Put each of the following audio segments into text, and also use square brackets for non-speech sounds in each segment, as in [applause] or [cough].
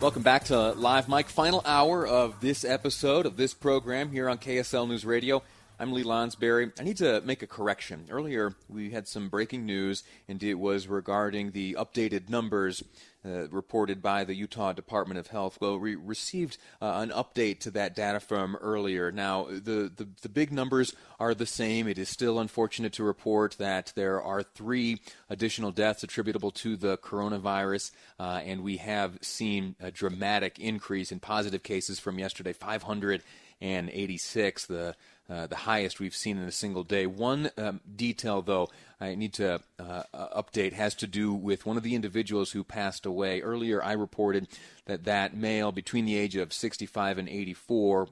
Welcome back to Live Mic, final hour of this episode of this program here on KSL News Radio. I'm Lee Lonsberry. I need to make a correction. Earlier, we had some breaking news, and it was regarding the updated numbers uh, reported by the Utah Department of Health. Well, we received uh, an update to that data from earlier. Now, the, the, the big numbers are the same. It is still unfortunate to report that there are three additional deaths attributable to the coronavirus, uh, and we have seen a dramatic increase in positive cases from yesterday 586. The uh, the highest we've seen in a single day. One um, detail, though, I need to uh, uh, update has to do with one of the individuals who passed away. Earlier, I reported that that male between the age of 65 and 84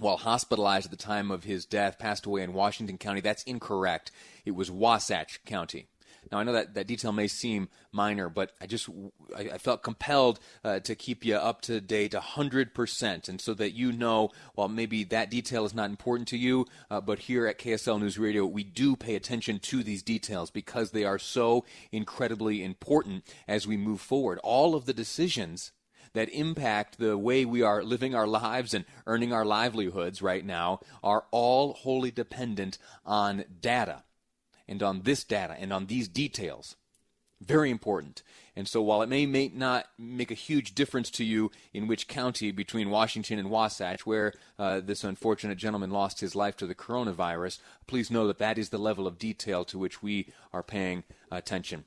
while hospitalized at the time of his death, passed away in Washington County. That's incorrect. It was Wasatch County. Now I know that that detail may seem minor, but I just I, I felt compelled uh, to keep you up to date hundred percent, and so that you know, while maybe that detail is not important to you, uh, but here at KSL News Radio we do pay attention to these details because they are so incredibly important as we move forward. All of the decisions that impact the way we are living our lives and earning our livelihoods right now are all wholly dependent on data and on this data and on these details. Very important. And so while it may, may not make a huge difference to you in which county between Washington and Wasatch, where uh, this unfortunate gentleman lost his life to the coronavirus, please know that that is the level of detail to which we are paying attention.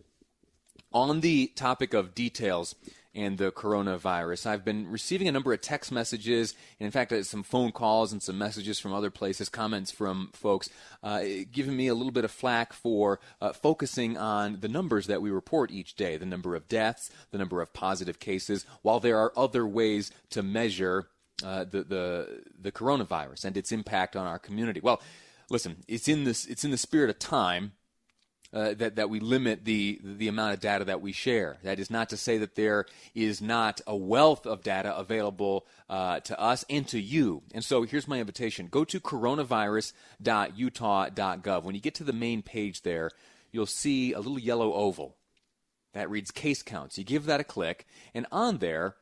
On the topic of details, and the coronavirus. I've been receiving a number of text messages, and in fact, uh, some phone calls and some messages from other places, comments from folks, uh, giving me a little bit of flack for uh, focusing on the numbers that we report each day the number of deaths, the number of positive cases, while there are other ways to measure uh, the, the, the coronavirus and its impact on our community. Well, listen, it's in, this, it's in the spirit of time uh, that that we limit the the amount of data that we share. That is not to say that there is not a wealth of data available uh, to us and to you. And so here's my invitation: go to coronavirus.utah.gov. When you get to the main page there, you'll see a little yellow oval that reads case counts. You give that a click, and on there.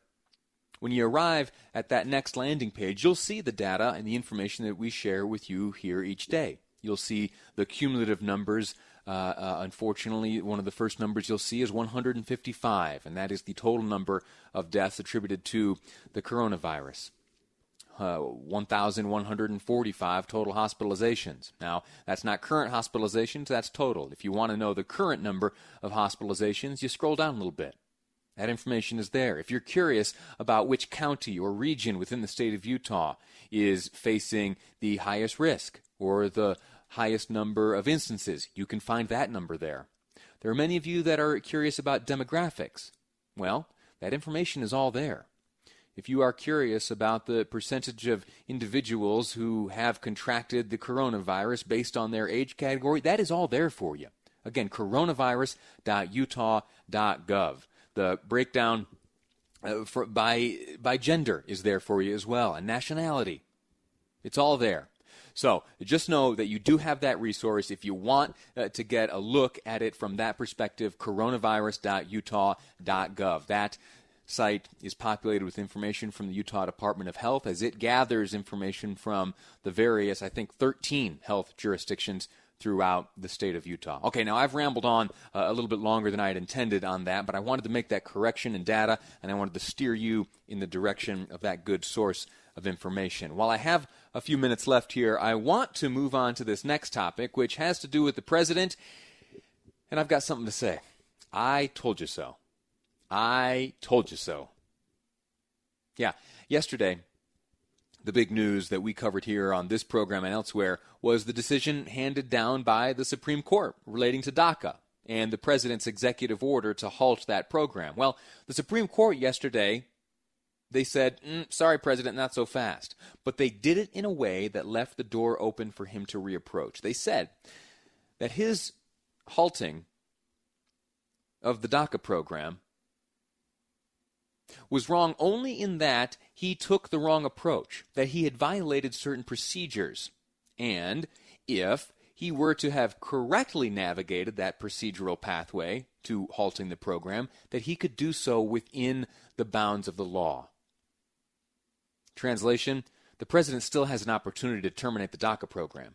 When you arrive at that next landing page, you'll see the data and the information that we share with you here each day. You'll see the cumulative numbers uh, uh, unfortunately, one of the first numbers you'll see is 155, and that is the total number of deaths attributed to the coronavirus. Uh, 1,145 total hospitalizations. Now, that's not current hospitalizations, that's total. If you want to know the current number of hospitalizations, you scroll down a little bit. That information is there. If you're curious about which county or region within the state of Utah is facing the highest risk or the highest number of instances. You can find that number there. There are many of you that are curious about demographics. Well, that information is all there. If you are curious about the percentage of individuals who have contracted the coronavirus based on their age category, that is all there for you. Again, coronavirus.utah.gov. The breakdown uh, for, by, by gender is there for you as well, and nationality. It's all there. So just know that you do have that resource. If you want uh, to get a look at it from that perspective, coronavirus.utah.gov. That site is populated with information from the Utah Department of Health as it gathers information from the various, I think, 13 health jurisdictions throughout the state of Utah. Okay, now I've rambled on uh, a little bit longer than I had intended on that, but I wanted to make that correction in data, and I wanted to steer you in the direction of that good source of information. While I have a few minutes left here, I want to move on to this next topic, which has to do with the president, and I've got something to say. I told you so. I told you so. Yeah, yesterday, the big news that we covered here on this program and elsewhere was the decision handed down by the Supreme Court relating to DACA and the president's executive order to halt that program. Well, the Supreme Court yesterday they said, mm, "Sorry, President, not so fast." But they did it in a way that left the door open for him to reapproach. They said that his halting of the DACA program was wrong only in that he took the wrong approach, that he had violated certain procedures. And if he were to have correctly navigated that procedural pathway to halting the program, that he could do so within the bounds of the law. Translation The president still has an opportunity to terminate the DACA program.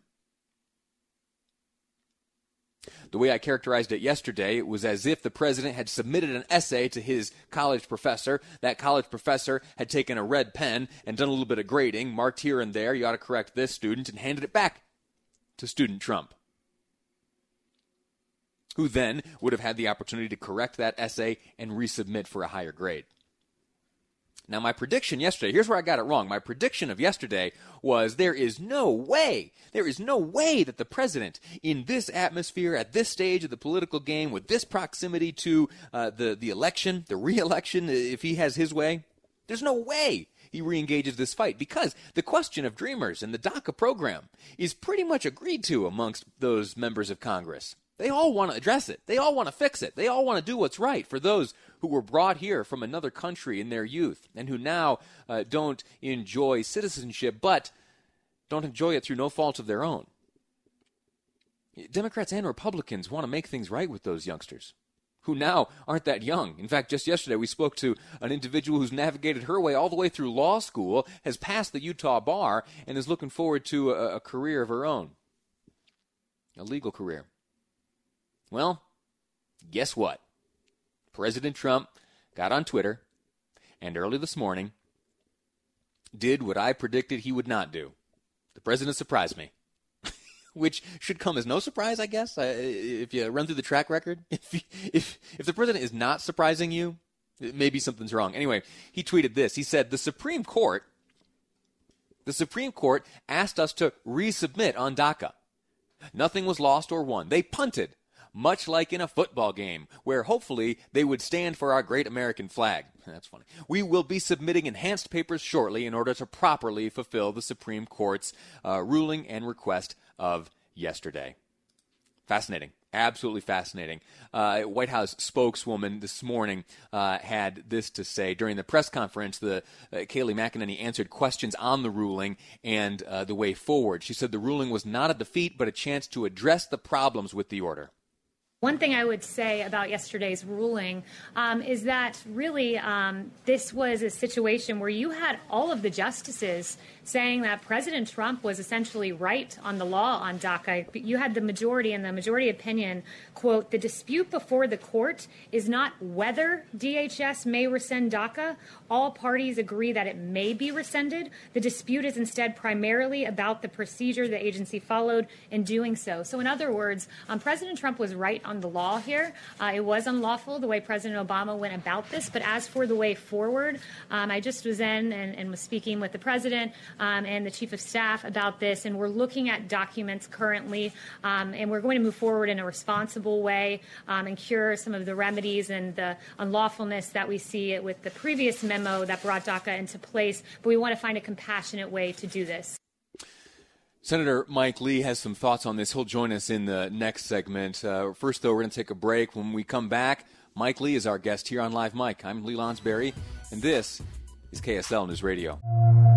The way I characterized it yesterday, it was as if the president had submitted an essay to his college professor. That college professor had taken a red pen and done a little bit of grading, marked here and there, you ought to correct this student, and handed it back to student Trump, who then would have had the opportunity to correct that essay and resubmit for a higher grade. Now, my prediction yesterday, here's where I got it wrong. My prediction of yesterday was there is no way, there is no way that the president, in this atmosphere, at this stage of the political game, with this proximity to uh, the, the election, the re election, if he has his way, there's no way he reengages this fight because the question of Dreamers and the DACA program is pretty much agreed to amongst those members of Congress. They all want to address it. They all want to fix it. They all want to do what's right for those who were brought here from another country in their youth and who now uh, don't enjoy citizenship, but don't enjoy it through no fault of their own. Democrats and Republicans want to make things right with those youngsters who now aren't that young. In fact, just yesterday we spoke to an individual who's navigated her way all the way through law school, has passed the Utah bar, and is looking forward to a, a career of her own a legal career. Well, guess what? President Trump got on Twitter and early this morning did what I predicted he would not do. The president surprised me. [laughs] Which should come as no surprise, I guess, if you run through the track record. [laughs] If, if, if the president is not surprising you, maybe something's wrong. Anyway, he tweeted this. He said, The Supreme Court, the Supreme Court asked us to resubmit on DACA. Nothing was lost or won. They punted much like in a football game, where hopefully they would stand for our great American flag. [laughs] That's funny. We will be submitting enhanced papers shortly in order to properly fulfill the Supreme Court's uh, ruling and request of yesterday. Fascinating. Absolutely fascinating. Uh, White House spokeswoman this morning uh, had this to say during the press conference. The uh, Kayleigh McEnany answered questions on the ruling and uh, the way forward. She said the ruling was not a defeat, but a chance to address the problems with the order. One thing I would say about yesterday's ruling um, is that really um, this was a situation where you had all of the justices saying that President Trump was essentially right on the law on DACA. You had the majority and the majority opinion quote, the dispute before the court is not whether DHS may rescind DACA. All parties agree that it may be rescinded. The dispute is instead primarily about the procedure the agency followed in doing so. So, in other words, um, President Trump was right on the law here. Uh, it was unlawful the way President Obama went about this. But as for the way forward, um, I just was in and, and, was speaking with the president um, and the chief of staff about this, and we're looking at documents currently, um, and we're going to move forward in a responsible way um, and cure some of the remedies and the unlawfulness that we see with the previous memo that brought DACA into place. But we want to find a compassionate way to do this. Senator Mike Lee has some thoughts on this. He'll join us in the next segment. Uh, first, though, we're going to take a break. When we come back, Mike Lee is our guest here on Live Mic. I'm Lee Lonsberry, and this is KSL News Radio.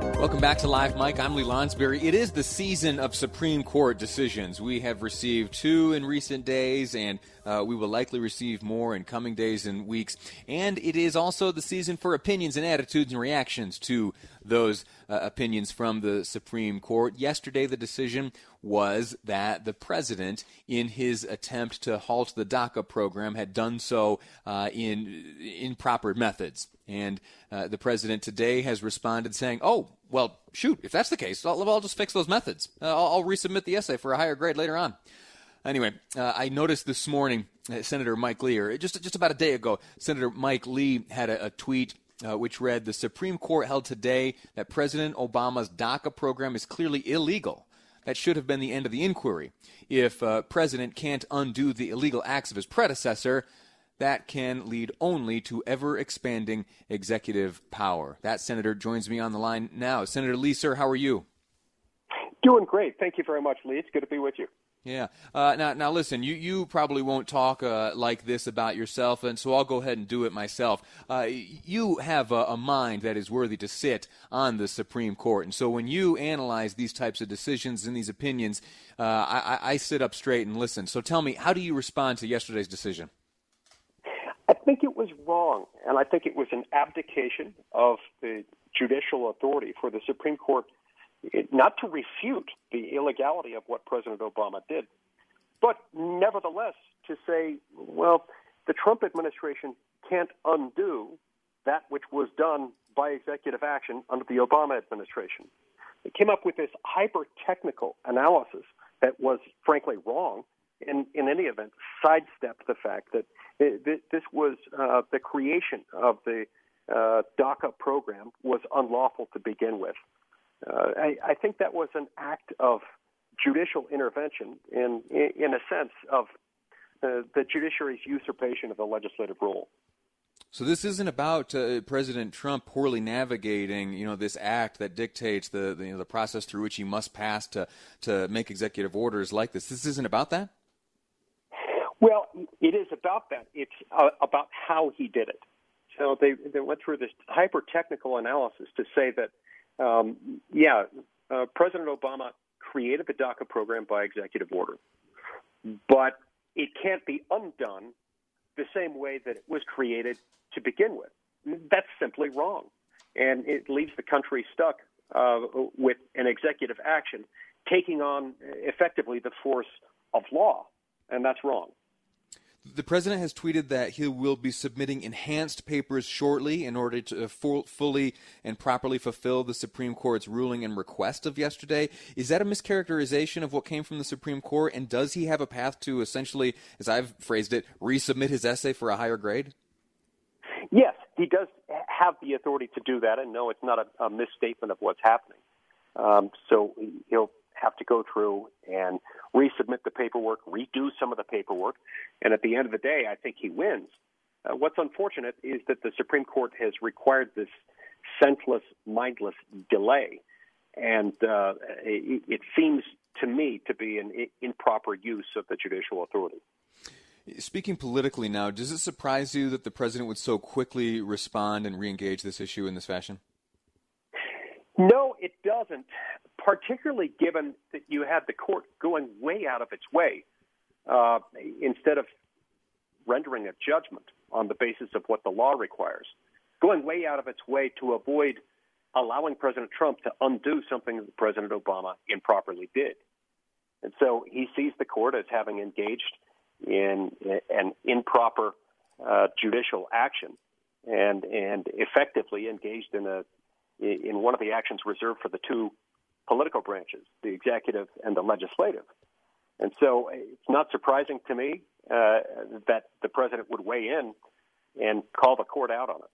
Welcome back to Live Mic. I'm Lee Lonsberry. It is the season of Supreme Court decisions. We have received two in recent days, and uh, we will likely receive more in coming days and weeks. And it is also the season for opinions and attitudes and reactions to those uh, opinions from the Supreme Court. Yesterday, the decision was that the president, in his attempt to halt the DACA program, had done so uh, in improper methods. And uh, the president today has responded saying, oh, well, shoot, if that's the case, I'll, I'll just fix those methods. Uh, I'll, I'll, resubmit the essay for a higher grade later on. Anyway, uh, I noticed this morning uh, Senator Mike Lee, or just, just about a day ago, Senator Mike Lee had a, a tweet uh, which read The Supreme Court held today that President Obama's DACA program is clearly illegal. That should have been the end of the inquiry. If uh, President can't undo the illegal acts of his predecessor, that can lead only to ever expanding executive power. That senator joins me on the line now. Senator Lee, sir, how are you? Doing great. Thank you very much, Lee. It's good to be with you. Yeah. Uh, now, now, listen. You you probably won't talk uh, like this about yourself, and so I'll go ahead and do it myself. Uh, you have a, a, mind that is worthy to sit on the Supreme Court, and so when you analyze these types of decisions and these opinions, uh, I, I sit up straight and listen. So tell me, how do you respond to yesterday's decision? I think it was wrong, and I think it was an abdication of the judicial authority for the Supreme Court not to refute the illegality of what President Obama did, but nevertheless to say, well, the Trump administration can't undo that which was done by executive action under the Obama administration. They came up with this hyper technical analysis that was frankly wrong in, in any event, sidestepped the fact that it, this was uh, the creation of the uh, DACA program was unlawful to begin with. Uh, I, I, think that was an act of judicial intervention in, in, in a sense of uh, the judiciary's usurpation of the legislative role. So this isn't about uh, President Trump poorly navigating, you know, this act that dictates the the, you know, the process through which he must pass to to make executive orders like this. This isn't about that. Well, it is about that. It's uh, about how he did it. So they they went through this hyper technical analysis to say that, um, yeah, uh, President Obama created the DACA program by executive order, but it can't be undone the same way that it was created to begin with. That's simply wrong, and it leaves the country stuck uh, with an executive action taking on effectively the force of law, and that's wrong. The president has tweeted that he will be submitting enhanced papers shortly in order to full, fully and properly fulfill the Supreme Court's ruling and request of yesterday. Is that a mischaracterization of what came from the Supreme Court? And does he have a path to essentially, as I've phrased it, resubmit his essay for a higher grade? Yes, he does have the authority to do that, and no, it's not a, a misstatement of what's happening. Um, so he'll have to go through and resubmit the paperwork, redo some of the paperwork, and at the end of the day, I think he wins. Uh, what's unfortunate is that the Supreme Court has required this senseless, mindless delay, and uh, it, it seems to me to be an improper use of the judicial authority. Speaking politically now, does it surprise you that the president would so quickly respond and reengage this issue in this fashion? No, it doesn't particularly given that you had the court going way out of its way uh, instead of rendering a judgment on the basis of what the law requires, going way out of its way to avoid allowing President Trump to undo something that President Obama improperly did. And so he sees the court as having engaged in an improper uh, judicial action and and effectively engaged in a in one of the actions reserved for the two political branches, the executive and the legislative. And so it's not surprising to me uh, that the president would weigh in and call the court out on it.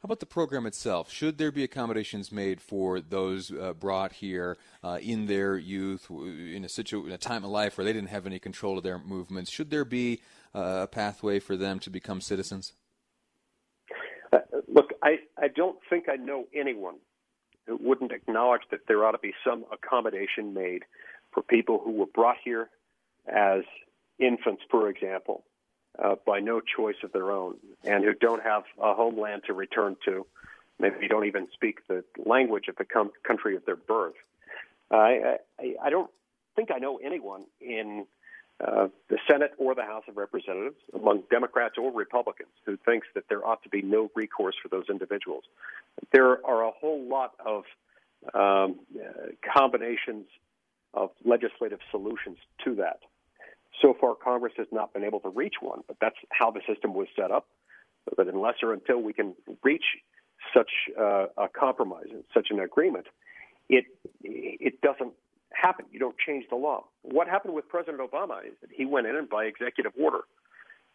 How about the program itself? Should there be accommodations made for those uh, brought here uh, in their youth, in a, situ- in a time of life where they didn't have any control of their movements? Should there be uh, a pathway for them to become citizens? Uh, look, I, I don't think I know anyone wouldn't acknowledge that there ought to be some accommodation made for people who were brought here as infants, for example, uh, by no choice of their own, and who don't have a homeland to return to, maybe don't even speak the language of the com- country of their birth. I, I, I don't think I know anyone in uh, the Senate or the House of Representatives, among Democrats or Republicans, who thinks that there ought to be no recourse for those individuals. There are a whole lot of um, uh, combinations of legislative solutions to that. So far, Congress has not been able to reach one, but that's how the system was set up. But unless or until we can reach such uh, a compromise, and such an agreement, it it doesn't happen. You don't change the law. What happened with President Obama is that he went in and by executive order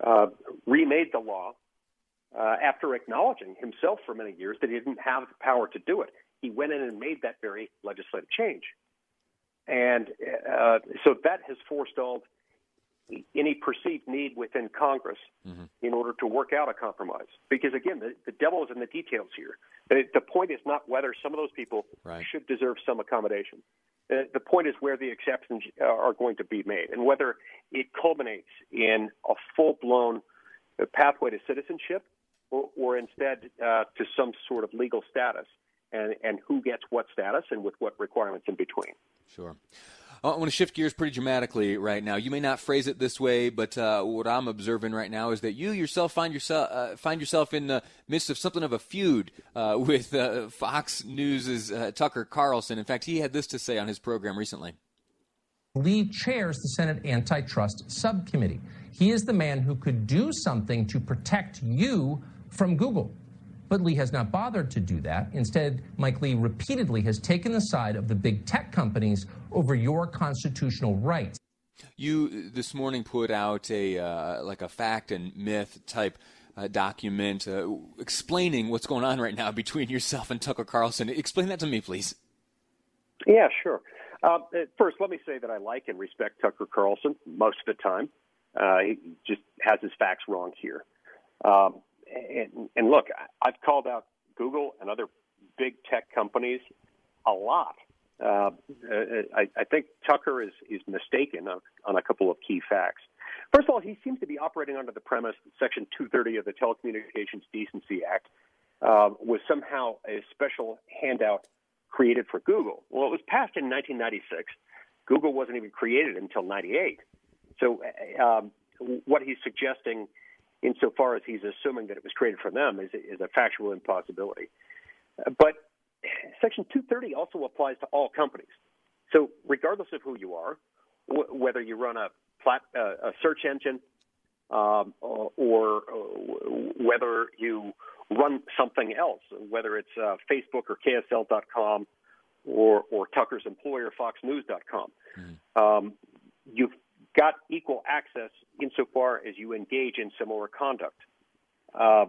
uh, remade the law uh, after acknowledging himself for many years that he didn't have the power to do it. He went in and made that very legislative change. And uh, so that has forestalled any perceived need within Congress mm-hmm. in order to work out a compromise. Because again, the, the devil is in the details here. The, the, point is not whether some of those people right. should deserve some accommodation. Uh, the point is where the exceptions are going to be made and whether it culminates in a full blown pathway to citizenship or, or instead uh, to some sort of legal status and, and who gets what status and with what requirements in between. Sure. I want to shift gears pretty dramatically right now. You may not phrase it this way, but uh, what I'm observing right now is that you yourself find yourself uh, find yourself in the midst of something of a feud uh, [laughs] with uh, Fox News's uh, Tucker Carlson. In fact, he had this to say on his program recently. Lee chairs the Senate Antitrust Subcommittee. He is the man who could do something to protect you from Google. But Lee has not bothered to do that. Instead, Mike Lee repeatedly has taken the side of the big tech companies over your constitutional rights. You this morning put out a uh, like a fact and myth type uh, document uh, explaining what's going on right now between yourself and Tucker Carlson. Explain that to me, please. Yeah, sure. Uh, first, let me say that I like and respect Tucker Carlson most of the time. Uh, he just has his facts wrong here. Um, and, and look, I've called out Google and other big tech companies a lot. Uh, I, I think Tucker is, is mistaken on, on a couple of key facts. First of all, he seems to be operating under the premise that Section 230 of the Telecommunications Decency Act uh, was somehow a special handout created for Google. Well, it was passed in 1996. Google wasn't even created until 98. So, uh, um, what he's suggesting insofar as he's assuming that it was created for them is, is a factual impossibility. But Section 230 also applies to all companies. So, regardless of who you are, w- whether you run a, plat- uh, a search engine um, or, or uh, whether you run something else, whether it's uh, Facebook or KSL.com or, or Tucker's employer, FoxNews.com, mm. um, you've got equal access insofar as you engage in similar conduct. Uh,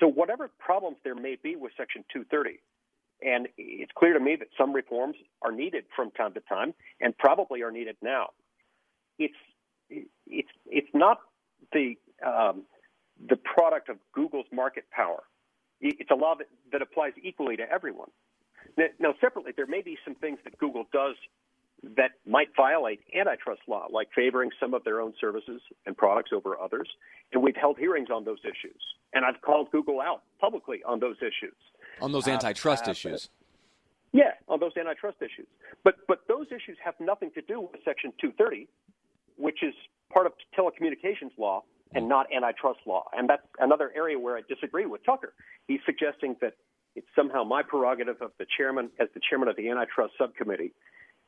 so, whatever problems there may be with Section 230, and it's clear to me that some reforms are needed from time to time, and probably are needed now. It's it's it's not the um, the product of Google's market power. It's a law that, that applies equally to everyone. Now, now, separately, there may be some things that Google does that might violate antitrust law, like favoring some of their own services and products over others. And we've held hearings on those issues. And I've called Google out publicly on those issues. On those antitrust uh, uh, issues? Yeah, on those antitrust issues. But, but those issues have nothing to do with Section 230, which is part of telecommunications law and not antitrust law. And that's another area where I disagree with Tucker. He's suggesting that it's somehow my prerogative of the chairman, as the chairman of the antitrust subcommittee,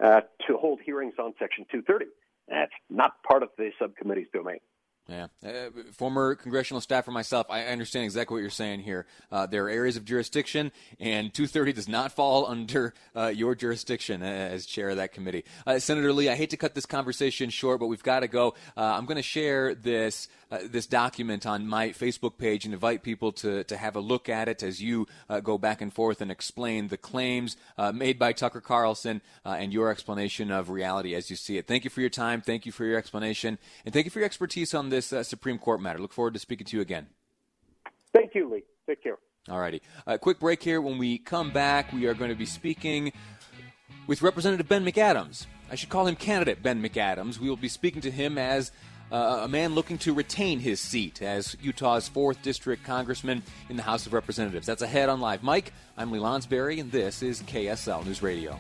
uh, to hold hearings on Section 230. That's not part of the subcommittee's domain. Yeah. Uh, former congressional staffer myself, I understand exactly what you're saying here. Uh, there are areas of jurisdiction, and 230 does not fall [laughs] under uh, your jurisdiction uh, as chair of that committee. Uh, Senator Lee, I hate to cut this conversation short, but we've got to go. Uh, I'm going to share this this document on my Facebook page and invite people to, to have a look at it as you go back and forth and explain the claims made by Tucker Carlson and your explanation of reality as you see it. Thank you for your time. Thank you for your explanation. And thank you for your expertise on this uh, Supreme Court matter. Look forward to speaking to you again. Thank you, Lee. Take care. All righty. A quick break here. When we come back, we are going to be speaking with Representative Ben McAdams I should call him candidate Ben McAdams. We will be speaking to him as uh, a man looking to retain his seat as Utah's 4th District Congressman in the House of Representatives. That's ahead on Live. Mic, I'm Lee Lonsberry, and this is KSL News Radio.